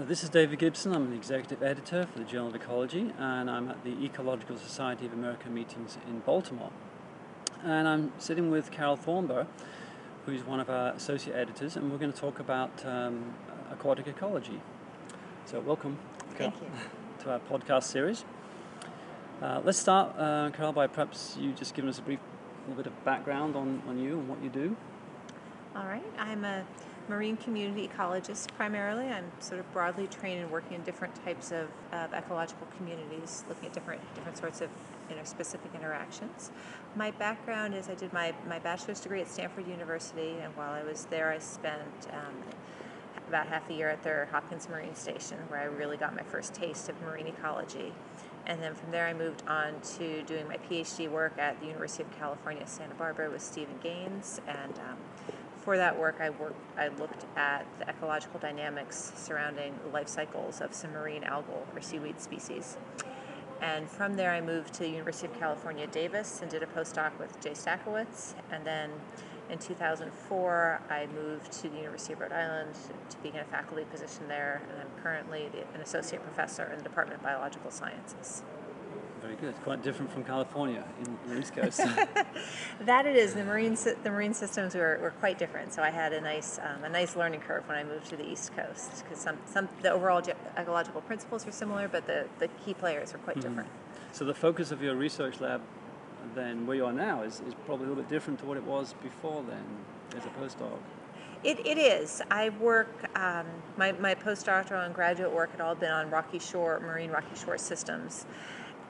Uh, this is David Gibson. I'm an executive editor for the Journal of Ecology, and I'm at the Ecological Society of America meetings in Baltimore. And I'm sitting with Carol Thornber, who's one of our associate editors, and we're going to talk about um, aquatic ecology. So, welcome, Carol, to our podcast series. Uh, let's start, uh, Carol, by perhaps you just giving us a brief little bit of background on, on you and what you do. All right. I'm a marine community ecologist primarily. I'm sort of broadly trained in working in different types of, of ecological communities, looking at different different sorts of you know, specific interactions. My background is I did my, my bachelor's degree at Stanford University, and while I was there, I spent um, about half a year at their Hopkins Marine Station, where I really got my first taste of marine ecology. And then from there, I moved on to doing my PhD work at the University of California, Santa Barbara with Steven Gaines. And um, for that work, I worked, I looked at the ecological dynamics surrounding the life cycles of some marine algal or seaweed species. And from there, I moved to the University of California, Davis, and did a postdoc with Jay Stachowicz. And then in 2004, I moved to the University of Rhode Island to begin a faculty position there, and I'm currently an associate professor in the Department of Biological Sciences. Very good. Quite different from California in the East Coast. that it is. The marine the marine systems were, were quite different. So I had a nice um, a nice learning curve when I moved to the East Coast because some some the overall ge- ecological principles are similar, but the, the key players are quite mm-hmm. different. So the focus of your research lab, then where you are now, is, is probably a little bit different to what it was before then as a postdoc. It, it is. I work, um, my, my postdoctoral and graduate work had all been on rocky shore, marine rocky shore systems.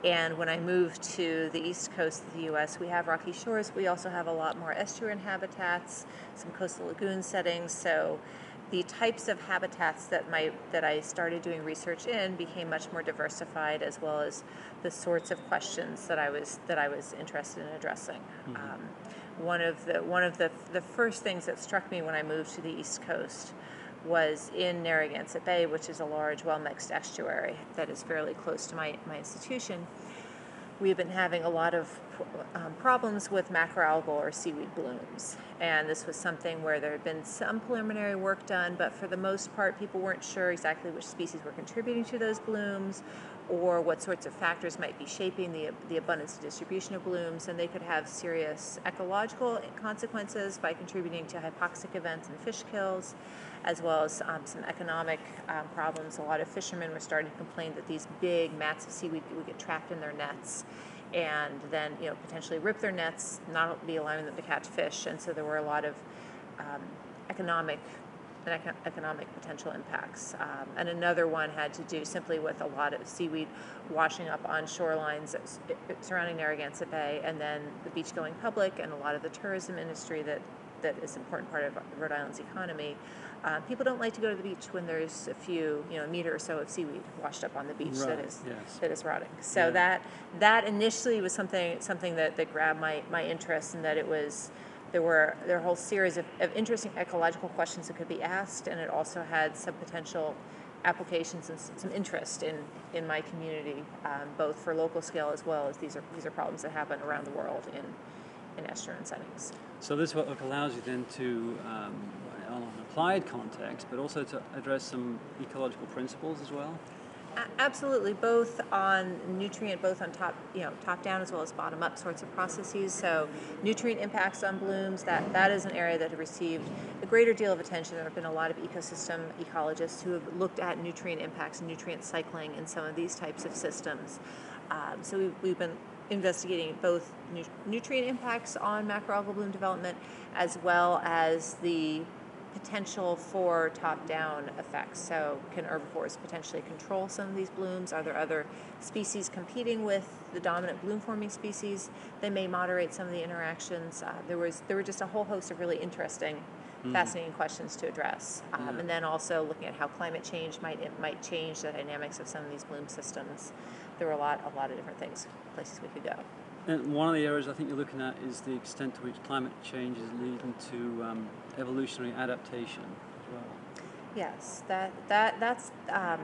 And when I moved to the east coast of the U.S., we have rocky shores. We also have a lot more estuarine habitats, some coastal lagoon settings. So the types of habitats that my that I started doing research in became much more diversified, as well as the sorts of questions that I was that I was interested in addressing. Mm-hmm. Um, one of the one of the the first things that struck me when I moved to the east coast was in Narragansett Bay, which is a large, well mixed estuary that is fairly close to my, my institution. We've been having a lot of um, problems with macroalgal or seaweed blooms. And this was something where there had been some preliminary work done, but for the most part, people weren't sure exactly which species were contributing to those blooms or what sorts of factors might be shaping the, the abundance and distribution of blooms, and they could have serious ecological consequences by contributing to hypoxic events and fish kills, as well as um, some economic um, problems. A lot of fishermen were starting to complain that these big mats of seaweed would get trapped in their nets and then you know potentially rip their nets, not be allowing them to catch fish, and so there were a lot of um, economic and economic potential impacts. Um, and another one had to do simply with a lot of seaweed washing up on shorelines surrounding Narragansett Bay, and then the beach going public, and a lot of the tourism industry that, that is an important part of Rhode Island's economy. Uh, people don't like to go to the beach when there's a few, you know, a meter or so of seaweed washed up on the beach right. that is yes. that is rotting. So yeah. that that initially was something something that, that grabbed my, my interest, and that it was there were there were a whole series of, of interesting ecological questions that could be asked, and it also had some potential applications and some interest in, in my community, um, both for local scale as well as these are these are problems that happen around the world in in estuarine settings. So this what allows you then to, um, on an applied context, but also to address some ecological principles as well. Absolutely, both on nutrient, both on top, you know, top down as well as bottom up sorts of processes. So, nutrient impacts on blooms that that is an area that have received a greater deal of attention. There have been a lot of ecosystem ecologists who have looked at nutrient impacts and nutrient cycling in some of these types of systems. Um, so we've, we've been investigating both nu- nutrient impacts on macroalgal bloom development as well as the potential for top-down effects. So can herbivores potentially control some of these blooms? Are there other species competing with the dominant bloom-forming species? They may moderate some of the interactions. Uh, there was there were just a whole host of really interesting, mm-hmm. fascinating questions to address, um, yeah. and then also looking at how climate change might it might change the dynamics of some of these bloom systems. There were a lot a lot of different things places we could go. And one of the areas I think you're looking at is the extent to which climate change is leading to um, evolutionary adaptation as well. Yes, that that that's um,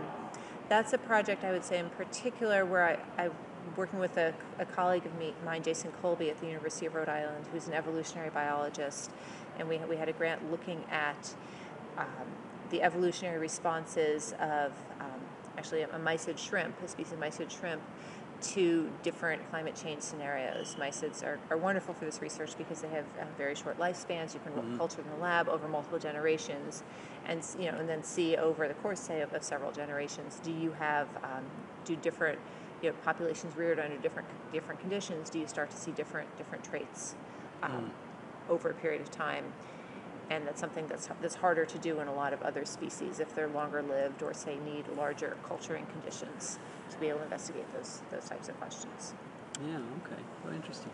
that's a project I would say in particular where I, I'm working with a, a colleague of me, mine, Jason Kolbe at the University of Rhode Island, who's an evolutionary biologist, and we we had a grant looking at um, the evolutionary responses of um, actually a mysid shrimp, a species of mysid shrimp, to different climate change scenarios. Mysids are, are wonderful for this research because they have uh, very short lifespans. You can Mhm. culture them in the lab over multiple generations, and you know, and then see over the course, say, of, of several generations, do you have um, do different you know, populations reared under different different conditions? Do you start to see different different traits um, over a period of time? And that's something that's that's harder to do in a lot of other species if they're longer lived or say need larger culturing conditions to be able to investigate those those types of questions. Yeah, okay, very interesting.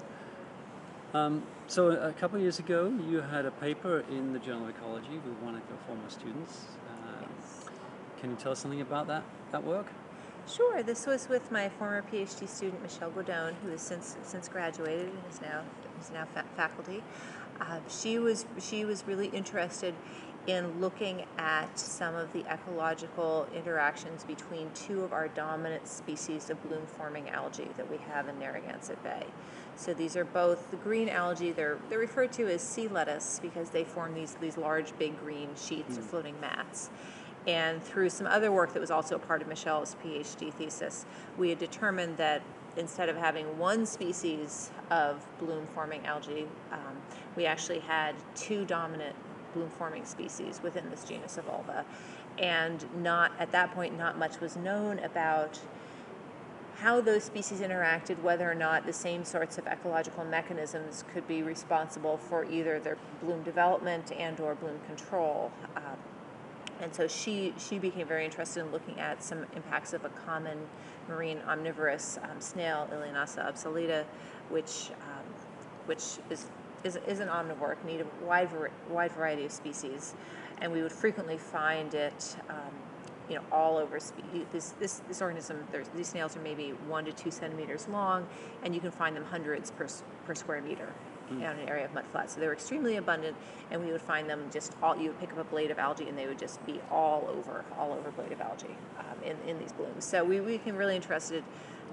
Um, so a couple of years ago, you had a paper in the Journal of Ecology with one of your former students. Um, Yes. Can you tell us something about that that work? Sure. This was with my former PhD student Michelle Guidone, who has since since graduated and is now is now fa- faculty. Uh, she was she was really interested in looking at some of the ecological interactions between two of our dominant species of bloom-forming algae that we have in Narragansett Bay. So these are both the green algae. They're they're referred to as sea lettuce because they form these these large, big green sheets or floating mats. And through some other work that was also a part of Michelle's PhD thesis, we had determined that instead of having one species of bloom forming algae, um, we actually had two dominant bloom forming species within this genus of ulva. And not at that point, not much was known about how those species interacted, whether or not the same sorts of ecological mechanisms could be responsible for either their bloom development and or bloom control. Um, and so she, she became very interested in looking at some impacts of a common marine omnivorous um, snail, Ilyanassa obsoleta, which, um, which is, is, is an omnivore, can eat a wide, wide variety of species. And we would frequently find it, um, you know, all over. This, this, this organism, these snails are maybe one to two centimeters long, and you can find them hundreds per, per square meter on an area of mud flats. So they were extremely abundant, and we would find them just all. You would pick up a blade of algae, and they would just be all over, all over blade of algae um, in in these blooms. So we, we became really interested.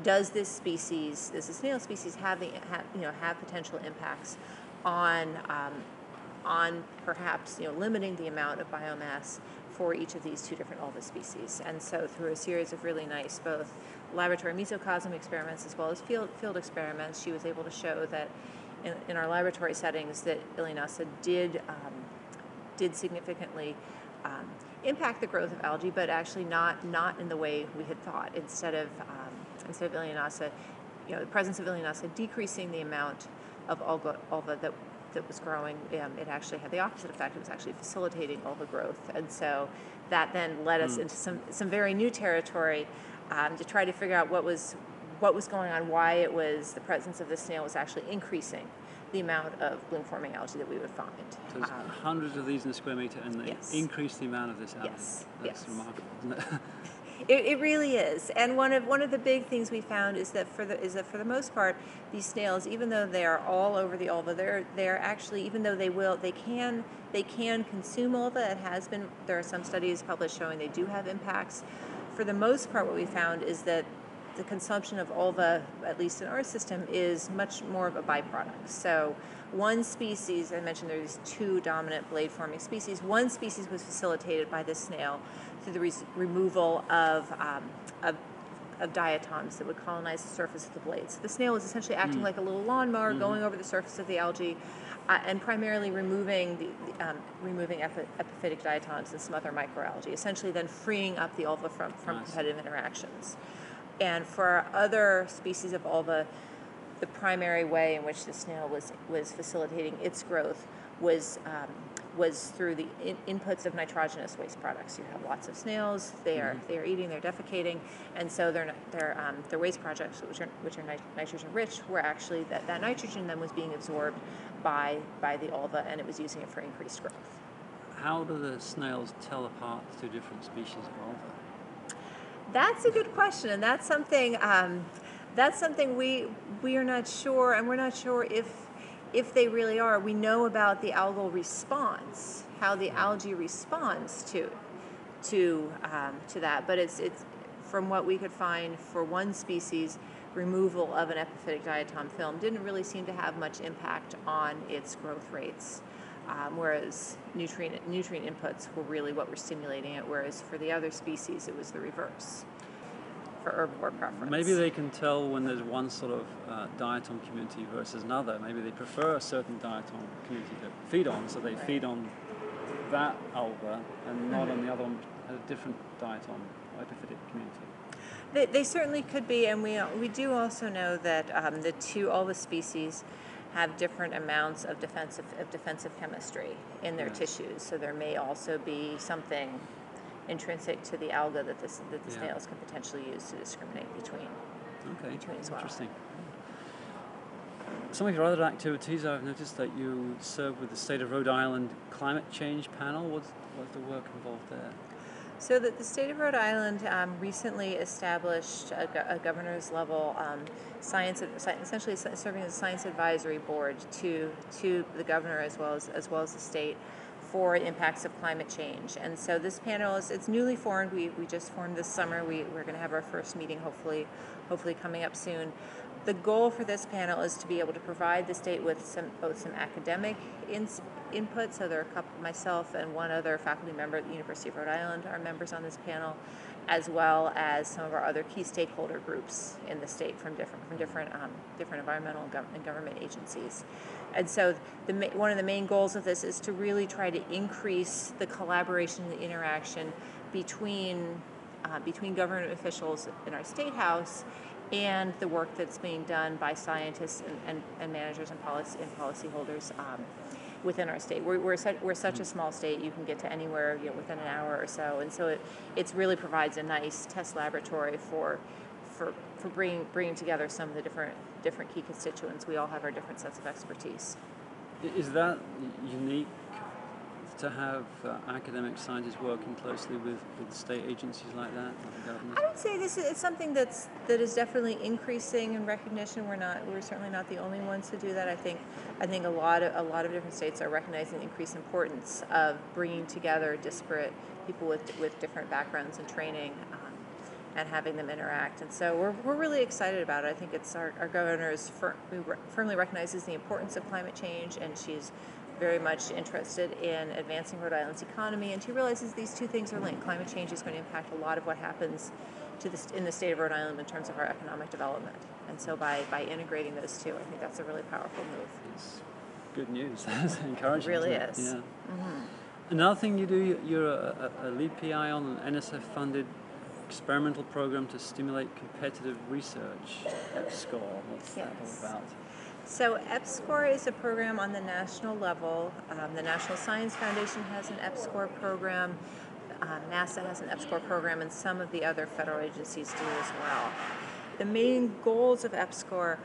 Does this species, does the snail species, have the have, you know have potential impacts on um, on perhaps you know limiting the amount of biomass for each of these two different ulva species. And so through a series of really nice both laboratory mesocosm experiments as well as field field experiments, she was able to show that in, in our laboratory settings that Ilyanassa did um, did significantly um, impact the growth of algae, but actually not not in the way we had thought. Instead of um, instead of Ilyanassa, you know, the presence of Ilyanassa decreasing the amount of ulva, ulva that that was growing, um, it actually had the opposite effect. It was actually facilitating ulva growth, and so that then led us into some some very new territory um, to try to figure out what was what was going on, why it was the presence of the snail was actually increasing the amount of bloom forming algae that we would find. So there's Um, hundreds of these in a square meter, and they Yes. increase the amount of this algae. Yes, That's yes. remarkable, isn't it? It, it really is, and one of one of the big things we found is that for the is that for the most part, these snails, even though they are all over the ulva, they're they're actually even though they will they can they can consume ulva. It has been there are some studies published showing they do have impacts. For the most part, what we found is that the consumption of ulva, at least in our system, is much more of a byproduct. So, one species, I mentioned there's two dominant blade forming species, one species was facilitated by this snail through the res- removal of, um, of, of diatoms that would colonize the surface of the blades. The snail is essentially acting like a little lawnmower going over the surface of the algae. Uh, and primarily removing the, the um, removing epi- epiphytic diatoms and some other microalgae, essentially then freeing up the ulva from, from Nice. competitive interactions. And for our other species of ulva, the primary way in which the snail was, was facilitating its growth was, um, was through the in- inputs of nitrogenous waste products. You have lots of snails; they are they are eating, they're defecating, and so their their um, their waste products, which are which are nit- nitrogen rich, were actually that, that nitrogen then was being absorbed by by the ulva, and it was using it for increased growth. How do the snails tell apart the two different species of ulva? That's a good question, and that's something um, that's something we we are not sure, and we're not sure if if they really are. We know about the algal response, how the algae responds to to um, to that, but it's it's from what we could find for one species, removal of an epiphytic diatom film didn't really seem to have much impact on its growth rates. Um, whereas nutrient nutrient inputs were really what were stimulating it, whereas for the other species it was the reverse for herbivore preference. Maybe they can tell when there's one sort of uh, diatom community versus another. Maybe they prefer a certain diatom community to feed on, so they Right. feed on that alga and not on the other one, a different diatom, epiphytic community. They, they certainly could be, and we we do also know that um, the two all the species have different amounts of defensive of defensive chemistry in their Yes. tissues. So there may also be something intrinsic to the alga that this that the Yeah. snails can potentially use to discriminate between. Okay, Between as well. interesting. Some of your other activities, I've noticed that you serve with the State of Rhode Island Climate Change Panel. What's, what's the work involved there? So the state of Rhode Island um, recently established a, a governor's level um, science, essentially serving as a science advisory board to to the governor as well as as well as the state for impacts of climate change. And so this panel is it's newly formed. We, we just formed this summer. We, we're going to have our first meeting hopefully hopefully coming up soon. The goal for this panel is to be able to provide the state with some both some academic input. So there are a couple, myself and one other faculty member at the University of Rhode Island are members on this panel, as well as some of our other key stakeholder groups in the state from different from different um, different environmental and, gov- and government agencies. And so the one of the main goals of this is to really try to increase the collaboration and the interaction between uh, between government officials in our state house and the work that's being done by scientists and, and, and managers and policy and policyholders um, within our state. We're, we're, such, we're such a small state; you can get to anywhere you know, within an hour or so, and so it it's really provides a nice test laboratory for for for bringing bringing together some of the different different key constituents. We all have our different sets of expertise. Is that unique to have uh, academic scientists working closely with, with state agencies like that? I would say this is it's something that's that is definitely increasing in recognition. We're not we're certainly not the only ones to do that. I think I think a lot of a lot of different states are recognizing the increased importance of bringing together disparate people with with different backgrounds and training. Um, and having them interact, and so we're, we're really excited about it. I think it's our, our governor is fir- firmly recognizes the importance of climate change, and she's very much interested in advancing Rhode Island's economy, and she realizes these two things are linked. Climate change is going to impact a lot of what happens to the, in the state of Rhode Island in terms of our economic development. And so by, by integrating those two, I think that's a really powerful move. It's good news. That's encouraging. really isn't it? is. Yeah. Mm-hmm. Another thing you do, you- you're a, a lead PI on an NSF-funded experimental program to stimulate competitive research. EPSCOR. What's that Yes. all about? So EPSCOR is a program on the national level. Um, the National Science Foundation has an EPSCOR program. Um, NASA has an EPSCOR program, and some of the other federal agencies do as well. The main goals of EPSCOR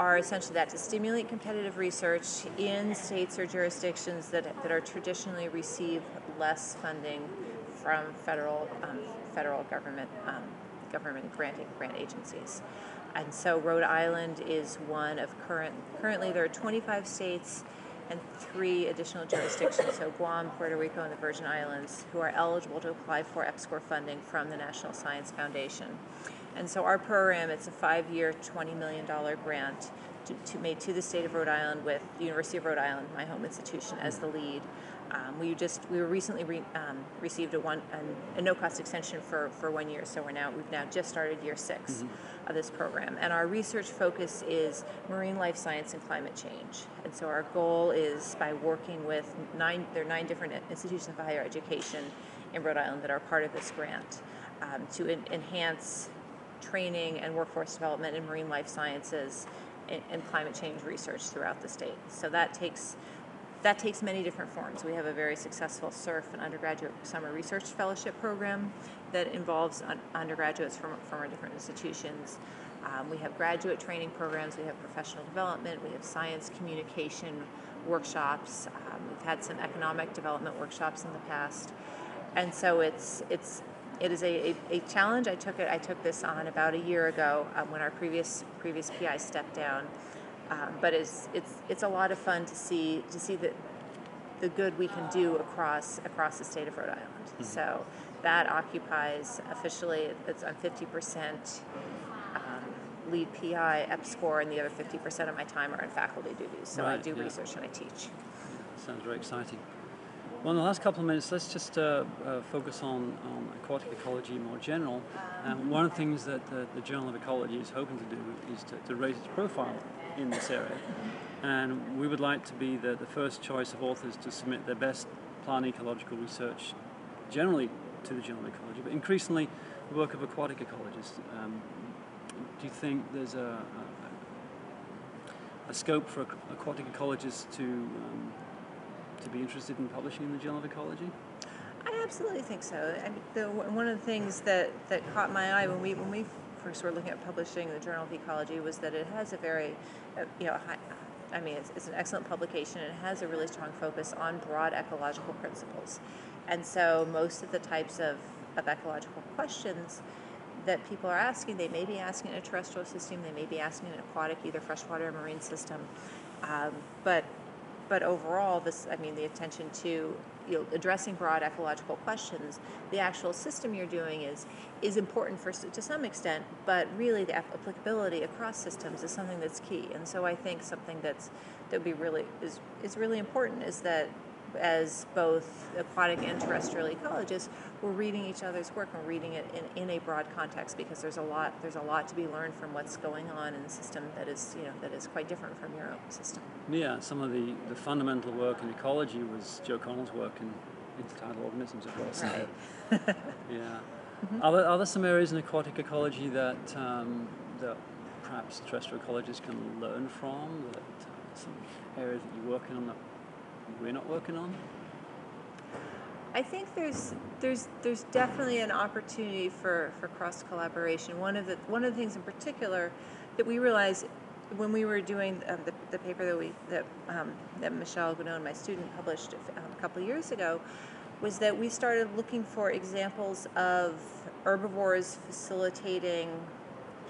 are essentially that to stimulate competitive research in states or jurisdictions that, that are traditionally receive less funding from federal um, federal government um, government granting grant agencies. And so Rhode Island is one of current currently there are 25 states and three additional jurisdictions, so Guam, Puerto Rico, and the Virgin Islands, who are eligible to apply for EPSCOR funding from the National Science Foundation. And so our program, it's a five-year, $20 million grant to, to made to the state of Rhode Island with the University of Rhode Island, my home institution, as the lead. Um, we just we were recently re, um, received a one an, a no cost extension for, for one year, so we're now we've now just started year 6 of this program, and our research focus is marine life science and climate change. And so our goal is by working with nine there are nine different institutions of higher education in Rhode Island that are part of this grant um, to en- enhance training and workforce development in marine life sciences and, and climate change research throughout the state. So that takes that takes many different forms. We have a very successful SURF and undergraduate summer research fellowship program that involves un- undergraduates from, from our different institutions. Um, we have graduate training programs, we have professional development, we have science communication workshops, um, we've had some economic development workshops in the past. And so it's, it's, it is a, a, a challenge. I took it. I took this on about a year ago um, when our previous previous PI stepped down. Um, but it's it's it's a lot of fun to see to see the the good we can do across across the state of Rhode Island. So that occupies officially it's on fifty percent um, lead PI EPSCOR, and the other fifty percent of my time are in faculty duties. So I do yeah. research and I teach. sounds very exciting. Well, in the last couple of minutes, let's just uh, uh, focus on, on aquatic ecology more general. Um, one of the things that the, the, Journal of Ecology is hoping to do is to, to, raise its profile in this area. And we would like to be the, the first choice of authors to submit their best plant ecological research generally to the Journal of Ecology, but increasingly the work of aquatic ecologists. Um, do you think there's a, a, a scope for aquatic ecologists to um, to be interested in publishing in the Journal of Ecology? I absolutely think so. I mean, the, one of the things that, that caught my eye when we when we first were looking at publishing the Journal of Ecology was that it has a very, uh, you know, high, I mean, it's, it's, an excellent publication and it has a really strong focus on broad ecological principles. And so most of the types of, of ecological questions that people are asking, they may be asking in a terrestrial system, they may be asking in an aquatic, either freshwater or marine system. Um, but but overall, this, I mean, the attention to you know, addressing broad ecological questions, the actual system you're doing is is important for to some extent, but really the applicability across systems is something that's key. And so I think something that's that would be really is is really important is that as both aquatic and terrestrial ecologists, we're reading each other's work and reading it in, in a broad context because there's a lot there's a lot to be learned from what's going on in the system that is you know that is quite different from your own system. Yeah, some of the, the fundamental work in ecology was Joe Connell's work in intertidal organisms, of course. Right. yeah. Mm-hmm. Are, there, are there some areas in aquatic ecology that um, that perhaps terrestrial ecologists can learn from? That uh, some areas that you're working on that we're not working on? I think there's there's there's definitely an opportunity for, for cross collaboration. One of the one of the things in particular that we realized when we were doing um, the, the paper that we that um, that Michelle Guidone, my student, published um, a couple of years ago, was that we started looking for examples of herbivores facilitating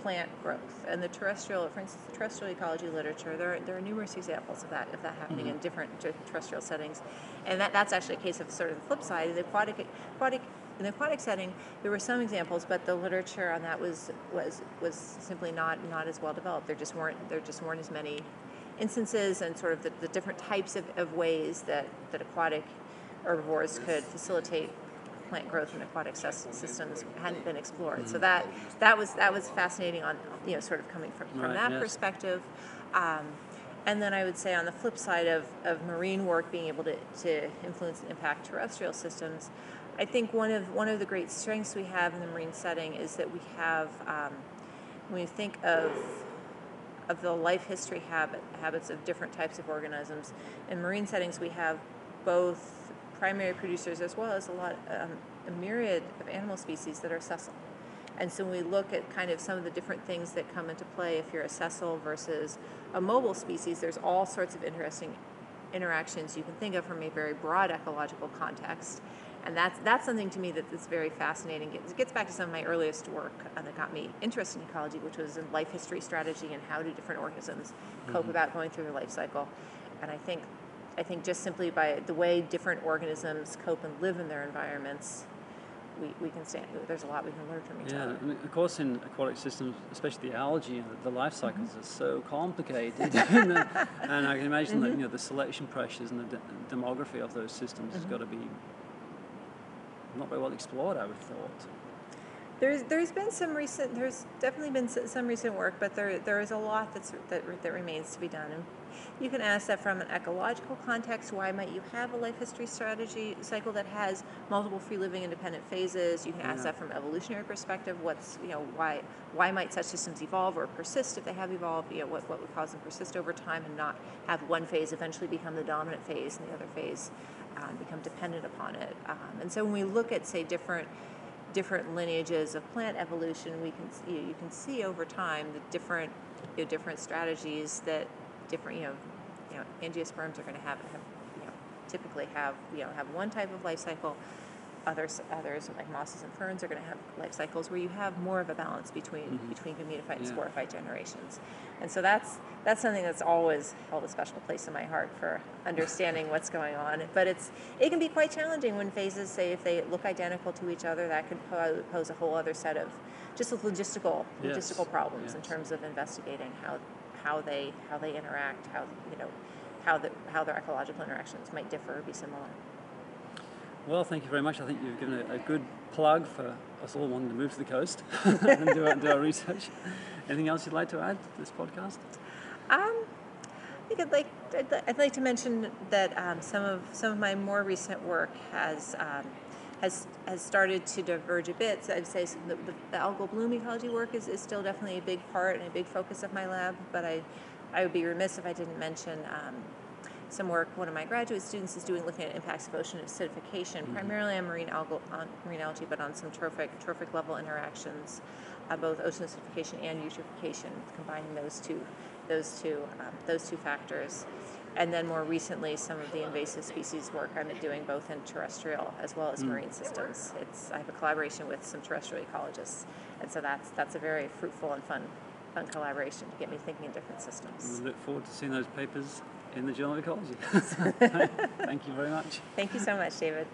plant growth. And the terrestrial, for instance, the terrestrial ecology literature, there are, there are numerous examples of that, of that happening mm-hmm. in different terrestrial settings. And that, that's actually a case of sort of the flip side. In the aquatic, aquatic in the aquatic setting, there were some examples, but the literature on that was was was simply not not as well developed. There just weren't there just weren't as many instances and sort of the, the different types of, of ways that, that aquatic herbivores could facilitate plant growth in aquatic systems hadn't been explored. Mm-hmm. So that that was that was fascinating on you know sort of coming from, from right, that yes. perspective. Um, and then I would say on the flip side of, of marine work being able to, to influence and impact terrestrial systems, I think one of one of the great strengths we have in the marine setting is that we have um, when you think of of the life history habit habits of different types of organisms in marine settings we have both primary producers as well as a lot, um, a myriad of animal species that are sessile. And so when we look at kind of some of the different things that come into play if you're a sessile versus a mobile species, there's all sorts of interesting interactions you can think of from a very broad ecological context. And that's, that's something to me that's very fascinating. It gets back to some of my earliest work uh, that got me interested in ecology, which was in life history strategy and how do different organisms cope mm-hmm. about going through their life cycle. And I think I think just simply by the way different organisms cope and live in their environments, we, we can stand, there's a lot we can learn from each yeah, other. Yeah, of course in aquatic systems, especially the algae, the, the life cycles mm-hmm. are so complicated. and, and, I can imagine mm-hmm. that you know, the selection pressures and the de- demography of those systems mm-hmm. has got to be not very well explored, I would have thought. There's there's been some recent there's definitely been some recent work, but there there is a lot that's that that remains to be done. And you can ask that from an ecological context. Why might you have a life history strategy cycle that has multiple free living independent phases? You can ask yeah. that from evolutionary perspective. What's you know why why might such systems evolve or persist if they have evolved? You know what what would cause them to persist over time and not have one phase eventually become the dominant phase and the other phase um, become dependent upon it. Um, and so when we look at say different different lineages of plant evolution, we can you, know, you can see over time the different you know, different strategies that different you know you know angiosperms are going to have, have you know typically have you know have one type of life cycle others, others like mosses and ferns are going to have life cycles where you have more of a balance between mm-hmm. between gametophyte and yeah. sporophyte generations, and so that's that's something that's always held a special place in my heart for understanding what's going on. But it's it can be quite challenging when phases say if they look identical to each other, that could pose a whole other set of just logistical yes. logistical problems yes. in terms of investigating how how they how they interact, how you know how the how their ecological interactions might differ or be similar. Well, thank you very much. I think you've given a, a good plug for us all wanting to move to the coast and do our, do our research. Anything else you'd like to add to this podcast? Um, I think I'd like I'd, I'd like to mention that um, some of some of my more recent work has um, has has started to diverge a bit. So I'd say the, the, the algal bloom ecology work is, is still definitely a big part and a big focus of my lab. But I I would be remiss if I didn't mention. Um, some work one of my graduate students is doing looking at impacts of ocean acidification, primarily on marine algal, on marine algae, but on some trophic trophic level interactions, uh, both ocean acidification and eutrophication, combining those two those two um, those two factors. And then more recently, some of the invasive species work I'm doing both in terrestrial as well as mm. marine systems. It's I have a collaboration with some terrestrial ecologists, and so that's that's a very fruitful and fun fun collaboration to get me thinking in different systems. We look forward to seeing those papers in the Journal of Ecology. Thank you very much. Thank you so much, David.